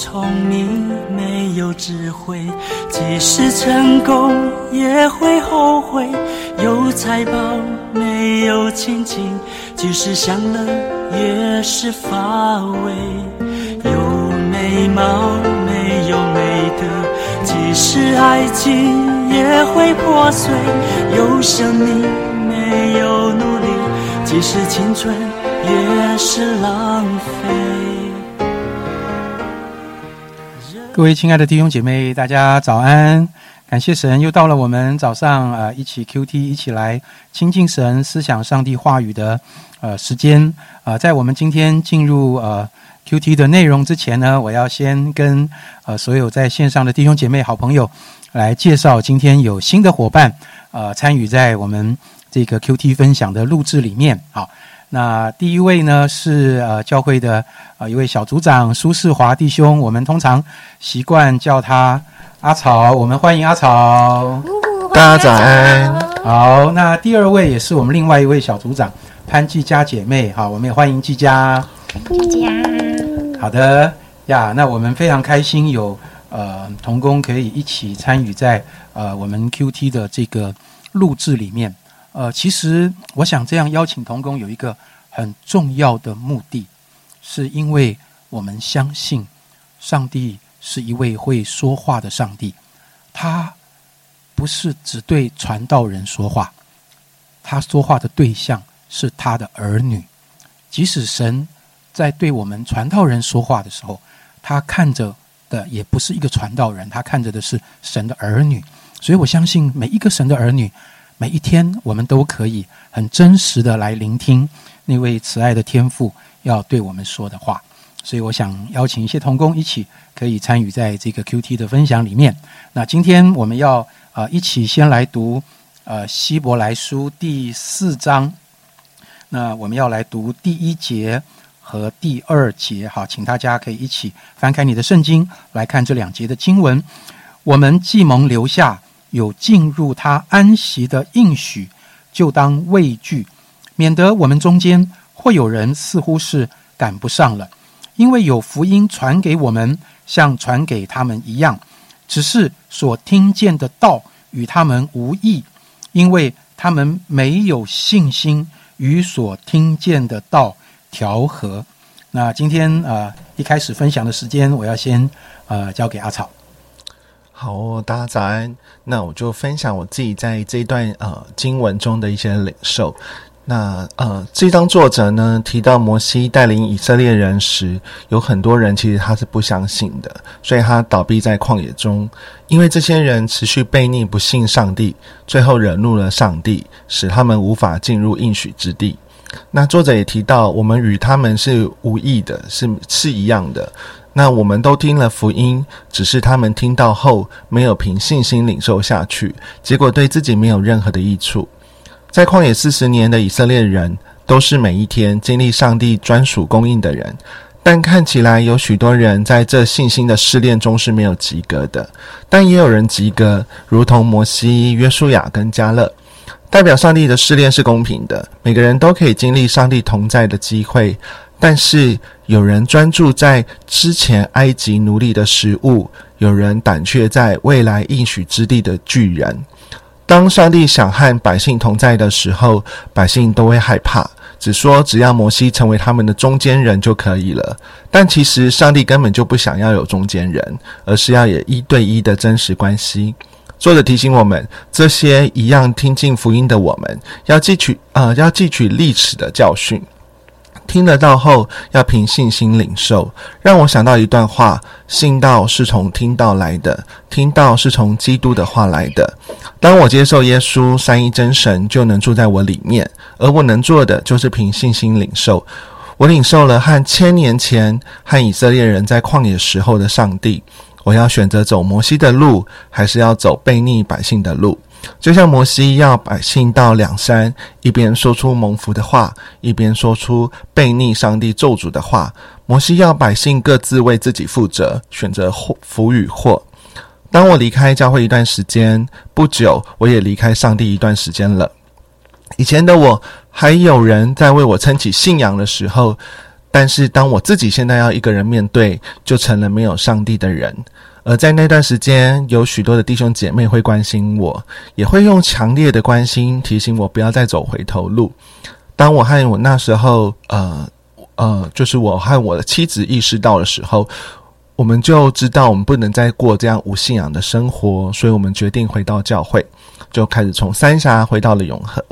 聪明，没有智慧，即使成功也会后悔。有财宝，没有亲情，即使享乐也是乏味。有美貌，没有美德，即使爱情也会破碎。有生命，没有努力，即使青春也是浪费。各位亲爱的弟兄姐妹，大家早安！感谢神，又到了我们早上呃一起 Q T 一起来亲近神、思想上帝话语的呃时间啊。在我们今天进入呃 Q T 的内容之前呢，我要先跟呃所有在线上的弟兄姐妹、好朋友来介绍，今天有新的伙伴呃参与在我们这个 Q T 分享的录制里面好。那第一位呢是呃教会的呃一位小组长苏世华弟兄，我们通常习惯叫他阿草，我们欢迎阿草。大家早安。好，那第二位也是我们另外一位小组长潘季佳姐妹，好，我们也欢迎季佳。季佳。好的呀，那我们非常开心有呃童工可以一起参与在呃我们 Q T 的这个录制里面。呃，其实我想这样邀请童工有一个很重要的目的，是因为我们相信上帝是一位会说话的上帝，他不是只对传道人说话，他说话的对象是他的儿女。即使神在对我们传道人说话的时候，他看着的也不是一个传道人，他看着的是神的儿女。所以我相信每一个神的儿女。每一天，我们都可以很真实的来聆听那位慈爱的天父要对我们说的话。所以，我想邀请一些同工一起可以参与在这个 Q T 的分享里面。那今天我们要啊一起先来读呃希伯来书第四章。那我们要来读第一节和第二节。好，请大家可以一起翻开你的圣经来看这两节的经文。我们既蒙留下。有进入他安息的应许，就当畏惧，免得我们中间或有人似乎是赶不上了。因为有福音传给我们，像传给他们一样，只是所听见的道与他们无异，因为他们没有信心与所听见的道调和。那今天啊，一开始分享的时间，我要先呃交给阿草。好哦，大家早安。那我就分享我自己在这一段呃经文中的一些领受。那呃，这张作者呢提到摩西带领以色列人时，有很多人其实他是不相信的，所以他倒闭在旷野中。因为这些人持续悖逆，不信上帝，最后惹怒了上帝，使他们无法进入应许之地。那作者也提到，我们与他们是无异的，是是一样的。那我们都听了福音，只是他们听到后没有凭信心领受下去，结果对自己没有任何的益处。在旷野四十年的以色列人，都是每一天经历上帝专属供应的人，但看起来有许多人在这信心的试炼中是没有及格的，但也有人及格，如同摩西、约书亚跟加勒，代表上帝的试炼是公平的，每个人都可以经历上帝同在的机会。但是有人专注在之前埃及奴隶的食物，有人胆怯在未来应许之地的巨人。当上帝想和百姓同在的时候，百姓都会害怕，只说只要摩西成为他们的中间人就可以了。但其实上帝根本就不想要有中间人，而是要有一对一的真实关系。作者提醒我们，这些一样听进福音的我们，要汲取呃，要汲取历史的教训。听得到后，要凭信心领受。让我想到一段话：信道是从听到来的，听到是从基督的话来的。当我接受耶稣三一真神，就能住在我里面。而我能做的，就是凭信心领受。我领受了和千年前和以色列人在旷野时候的上帝。我要选择走摩西的路，还是要走悖逆百姓的路？就像摩西要百姓到两山，一边说出蒙福的话，一边说出背逆上帝咒诅的话。摩西要百姓各自为自己负责，选择福与祸。当我离开教会一段时间，不久我也离开上帝一段时间了。以前的我，还有人在为我撑起信仰的时候，但是当我自己现在要一个人面对，就成了没有上帝的人。而在那段时间，有许多的弟兄姐妹会关心我，也会用强烈的关心提醒我不要再走回头路。当我和我那时候，呃呃，就是我和我的妻子意识到的时候。我们就知道我们不能再过这样无信仰的生活，所以我们决定回到教会，就开始从三峡回到了永和。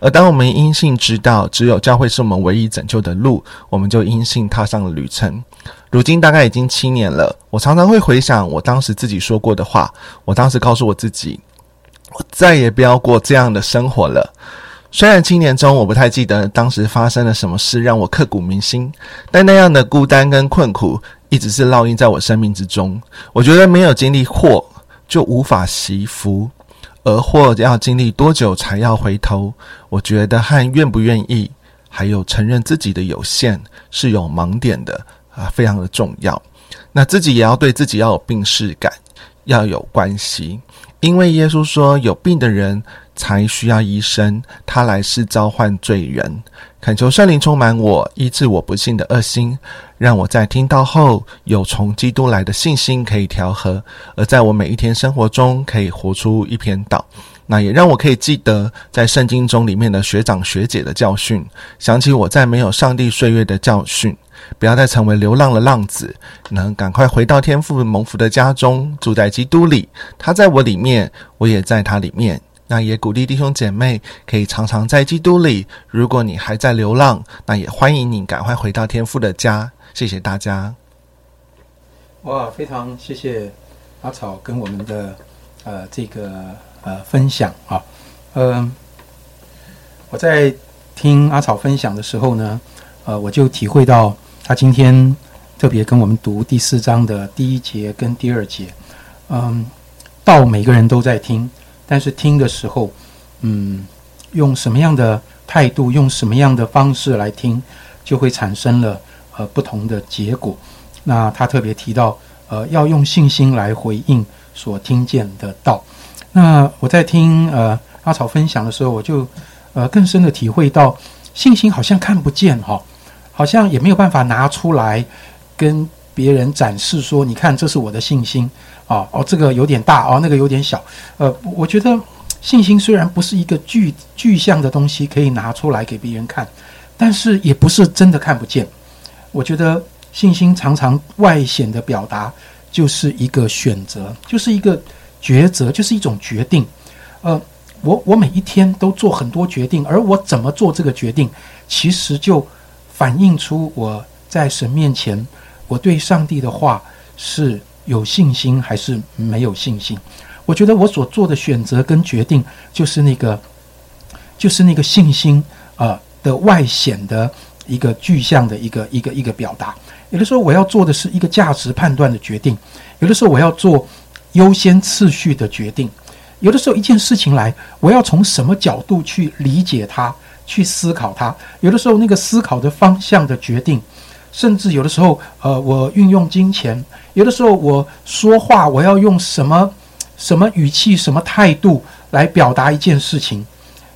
而当我们因信知道只有教会是我们唯一拯救的路，我们就因信踏上了旅程。如今大概已经七年了，我常常会回想我当时自己说过的话。我当时告诉我自己，我再也不要过这样的生活了。虽然七年中我不太记得当时发生了什么事让我刻骨铭心，但那样的孤单跟困苦。一直是烙印在我生命之中。我觉得没有经历祸，就无法习福，而祸要经历多久才要回头？我觉得和愿不愿意，还有承认自己的有限是有盲点的啊，非常的重要。那自己也要对自己要有病视感，要有关系，因为耶稣说有病的人。才需要医生，他来是召唤罪人，恳求圣灵充满我，医治我不幸的恶心，让我在听到后有从基督来的信心可以调和，而在我每一天生活中可以活出一篇道。那也让我可以记得在圣经中里面的学长学姐的教训，想起我在没有上帝岁月的教训，不要再成为流浪的浪子，能赶快回到天父蒙福的家中，住在基督里，他在我里面，我也在他里面。那也鼓励弟兄姐妹可以常常在基督里。如果你还在流浪，那也欢迎你赶快回到天父的家。谢谢大家。哇，非常谢谢阿草跟我们的呃这个呃分享啊。嗯，我在听阿草分享的时候呢，呃，我就体会到他今天特别跟我们读第四章的第一节跟第二节。嗯，道每个人都在听。但是听的时候，嗯，用什么样的态度，用什么样的方式来听，就会产生了呃不同的结果。那他特别提到，呃，要用信心来回应所听见的道。那我在听呃阿草分享的时候，我就呃更深的体会到，信心好像看不见哈，好像也没有办法拿出来跟别人展示说，你看这是我的信心。啊哦，这个有点大哦，那个有点小。呃，我觉得信心虽然不是一个具具象的东西，可以拿出来给别人看，但是也不是真的看不见。我觉得信心常常外显的表达就是一个选择，就是一个抉择，就是一种决定。呃，我我每一天都做很多决定，而我怎么做这个决定，其实就反映出我在神面前，我对上帝的话是。有信心还是没有信心？我觉得我所做的选择跟决定，就是那个，就是那个信心啊的外显的一个具象的一个一个一个表达。有的时候我要做的是一个价值判断的决定，有的时候我要做优先次序的决定，有的时候一件事情来，我要从什么角度去理解它，去思考它。有的时候那个思考的方向的决定。甚至有的时候，呃，我运用金钱；有的时候我说话，我要用什么什么语气、什么态度来表达一件事情，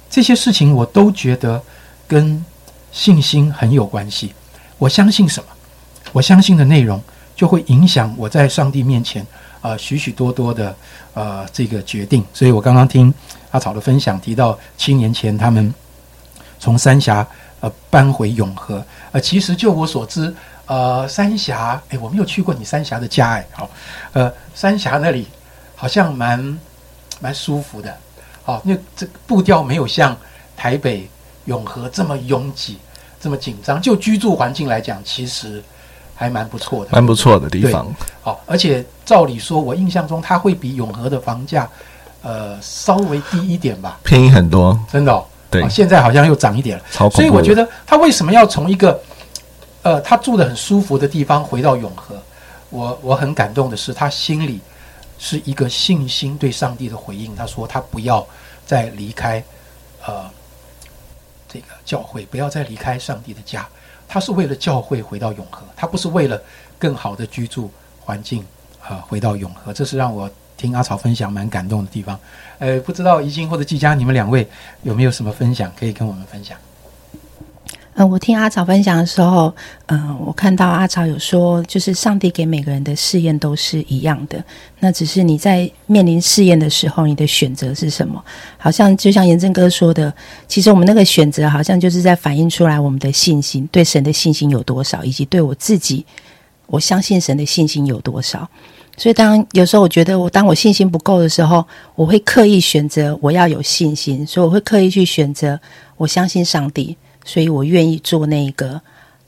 这些事情我都觉得跟信心很有关系。我相信什么，我相信的内容就会影响我在上帝面前啊许许多多的呃这个决定。所以我刚刚听阿草的分享提到，七年前他们从三峡。呃，搬回永和。呃，其实就我所知，呃，三峡，哎，我没有去过你三峡的家，哎，好，呃，三峡那里好像蛮蛮舒服的，好，那这步调没有像台北永和这么拥挤，这么紧张。就居住环境来讲，其实还蛮不错的，蛮不错的地方。好，而且照理说，我印象中它会比永和的房价，呃，稍微低一点吧，便宜很多，真的。对，现在好像又涨一点了，所以我觉得他为什么要从一个，呃，他住的很舒服的地方回到永和？我我很感动的是，他心里是一个信心对上帝的回应。他说他不要再离开，呃，这个教会，不要再离开上帝的家。他是为了教会回到永和，他不是为了更好的居住环境啊回到永和。这是让我。听阿草分享蛮感动的地方，呃，不知道怡静或者季佳，你们两位有没有什么分享可以跟我们分享？呃，我听阿草分享的时候，嗯，我看到阿草有说，就是上帝给每个人的试验都是一样的，那只是你在面临试验的时候，你的选择是什么？好像就像严正哥说的，其实我们那个选择，好像就是在反映出来我们的信心，对神的信心有多少，以及对我自己，我相信神的信心有多少。所以，当有时候我觉得我当我信心不够的时候，我会刻意选择我要有信心，所以我会刻意去选择我相信上帝，所以我愿意做那个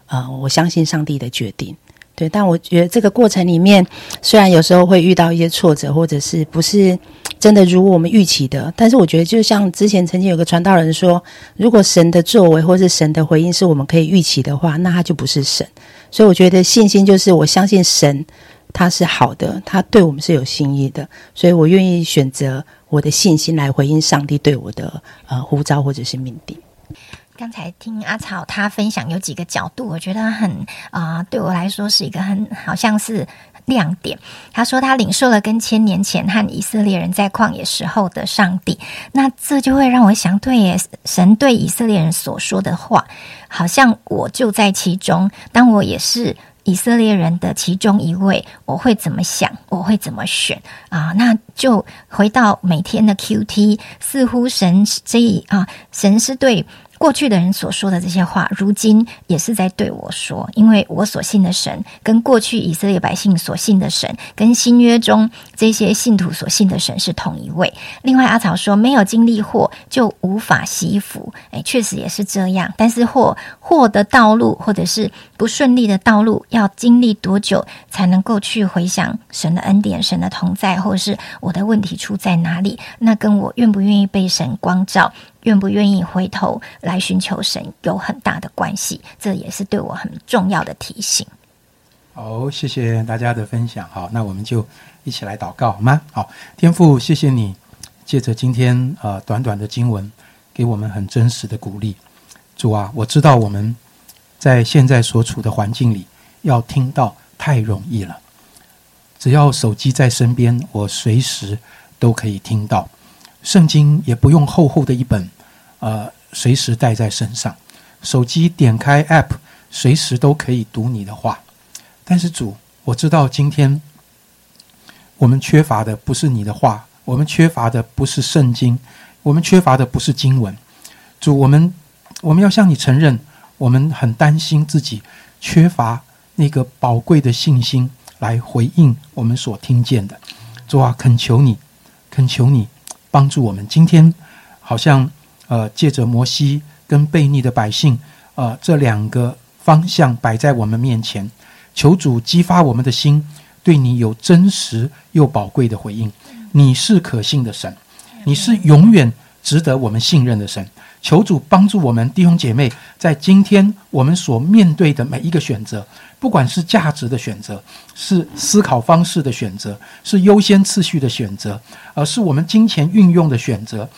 呃，我相信上帝的决定。对，但我觉得这个过程里面，虽然有时候会遇到一些挫折，或者是不是真的如我们预期的，但是我觉得就像之前曾经有个传道人说，如果神的作为或是神的回应是我们可以预期的话，那他就不是神。所以我觉得信心就是我相信神。他是好的，他对我们是有心意的，所以我愿意选择我的信心来回应上帝对我的呃呼召或者是命令。刚才听阿草他分享有几个角度，我觉得很啊，对我来说是一个很好像是亮点。他说他领受了跟千年前和以色列人在旷野时候的上帝，那这就会让我想，对耶，神对以色列人所说的话，好像我就在其中，当我也是。以色列人的其中一位，我会怎么想？我会怎么选啊？那就回到每天的 Q T，似乎神这啊，神是对。过去的人所说的这些话，如今也是在对我说，因为我所信的神，跟过去以色列百姓所信的神，跟新约中这些信徒所信的神是同一位。另外，阿草说，没有经历祸就无法惜福，诶，确实也是这样。但是祸祸的道路，或者是不顺利的道路，要经历多久才能够去回想神的恩典、神的同在，或者是我的问题出在哪里？那跟我愿不愿意被神光照？愿不愿意回头来寻求神，有很大的关系，这也是对我很重要的提醒。好，谢谢大家的分享。好，那我们就一起来祷告好吗？好，天父，谢谢你借着今天呃短短的经文，给我们很真实的鼓励。主啊，我知道我们在现在所处的环境里，要听到太容易了。只要手机在身边，我随时都可以听到。圣经也不用厚厚的一本，呃，随时带在身上。手机点开 App，随时都可以读你的话。但是主，我知道今天我们缺乏的不是你的话，我们缺乏的不是圣经，我们缺乏的不是经文。主，我们我们要向你承认，我们很担心自己缺乏那个宝贵的信心来回应我们所听见的。主啊，恳求你，恳求你。帮助我们今天，好像呃，借着摩西跟悖逆的百姓，呃，这两个方向摆在我们面前，求主激发我们的心，对你有真实又宝贵的回应。你是可信的神，你是永远值得我们信任的神。求主帮助我们弟兄姐妹，在今天我们所面对的每一个选择。不管是价值的选择，是思考方式的选择，是优先次序的选择，而是我们金钱运用的选择，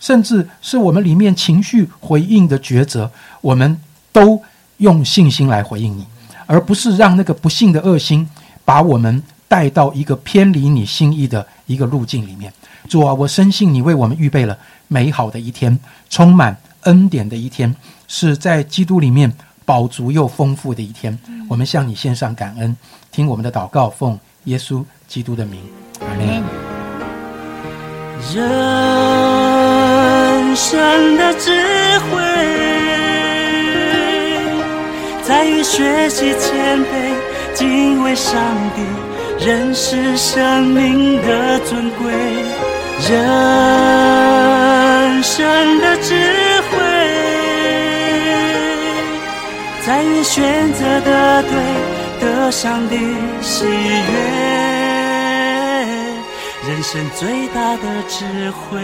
甚至是我们里面情绪回应的抉择，我们都用信心来回应你，而不是让那个不幸的恶心把我们带到一个偏离你心意的一个路径里面。主啊，我深信你为我们预备了美好的一天，充满恩典的一天，是在基督里面。饱足又丰富的一天，我们向你献上感恩，听我们的祷告，奉耶稣基督的名，阿门。人生的智慧，在于学习谦卑，敬畏上帝，认识生命的尊贵。人生的智慧。在于选择的对，得上帝喜悦，人生最大的智慧。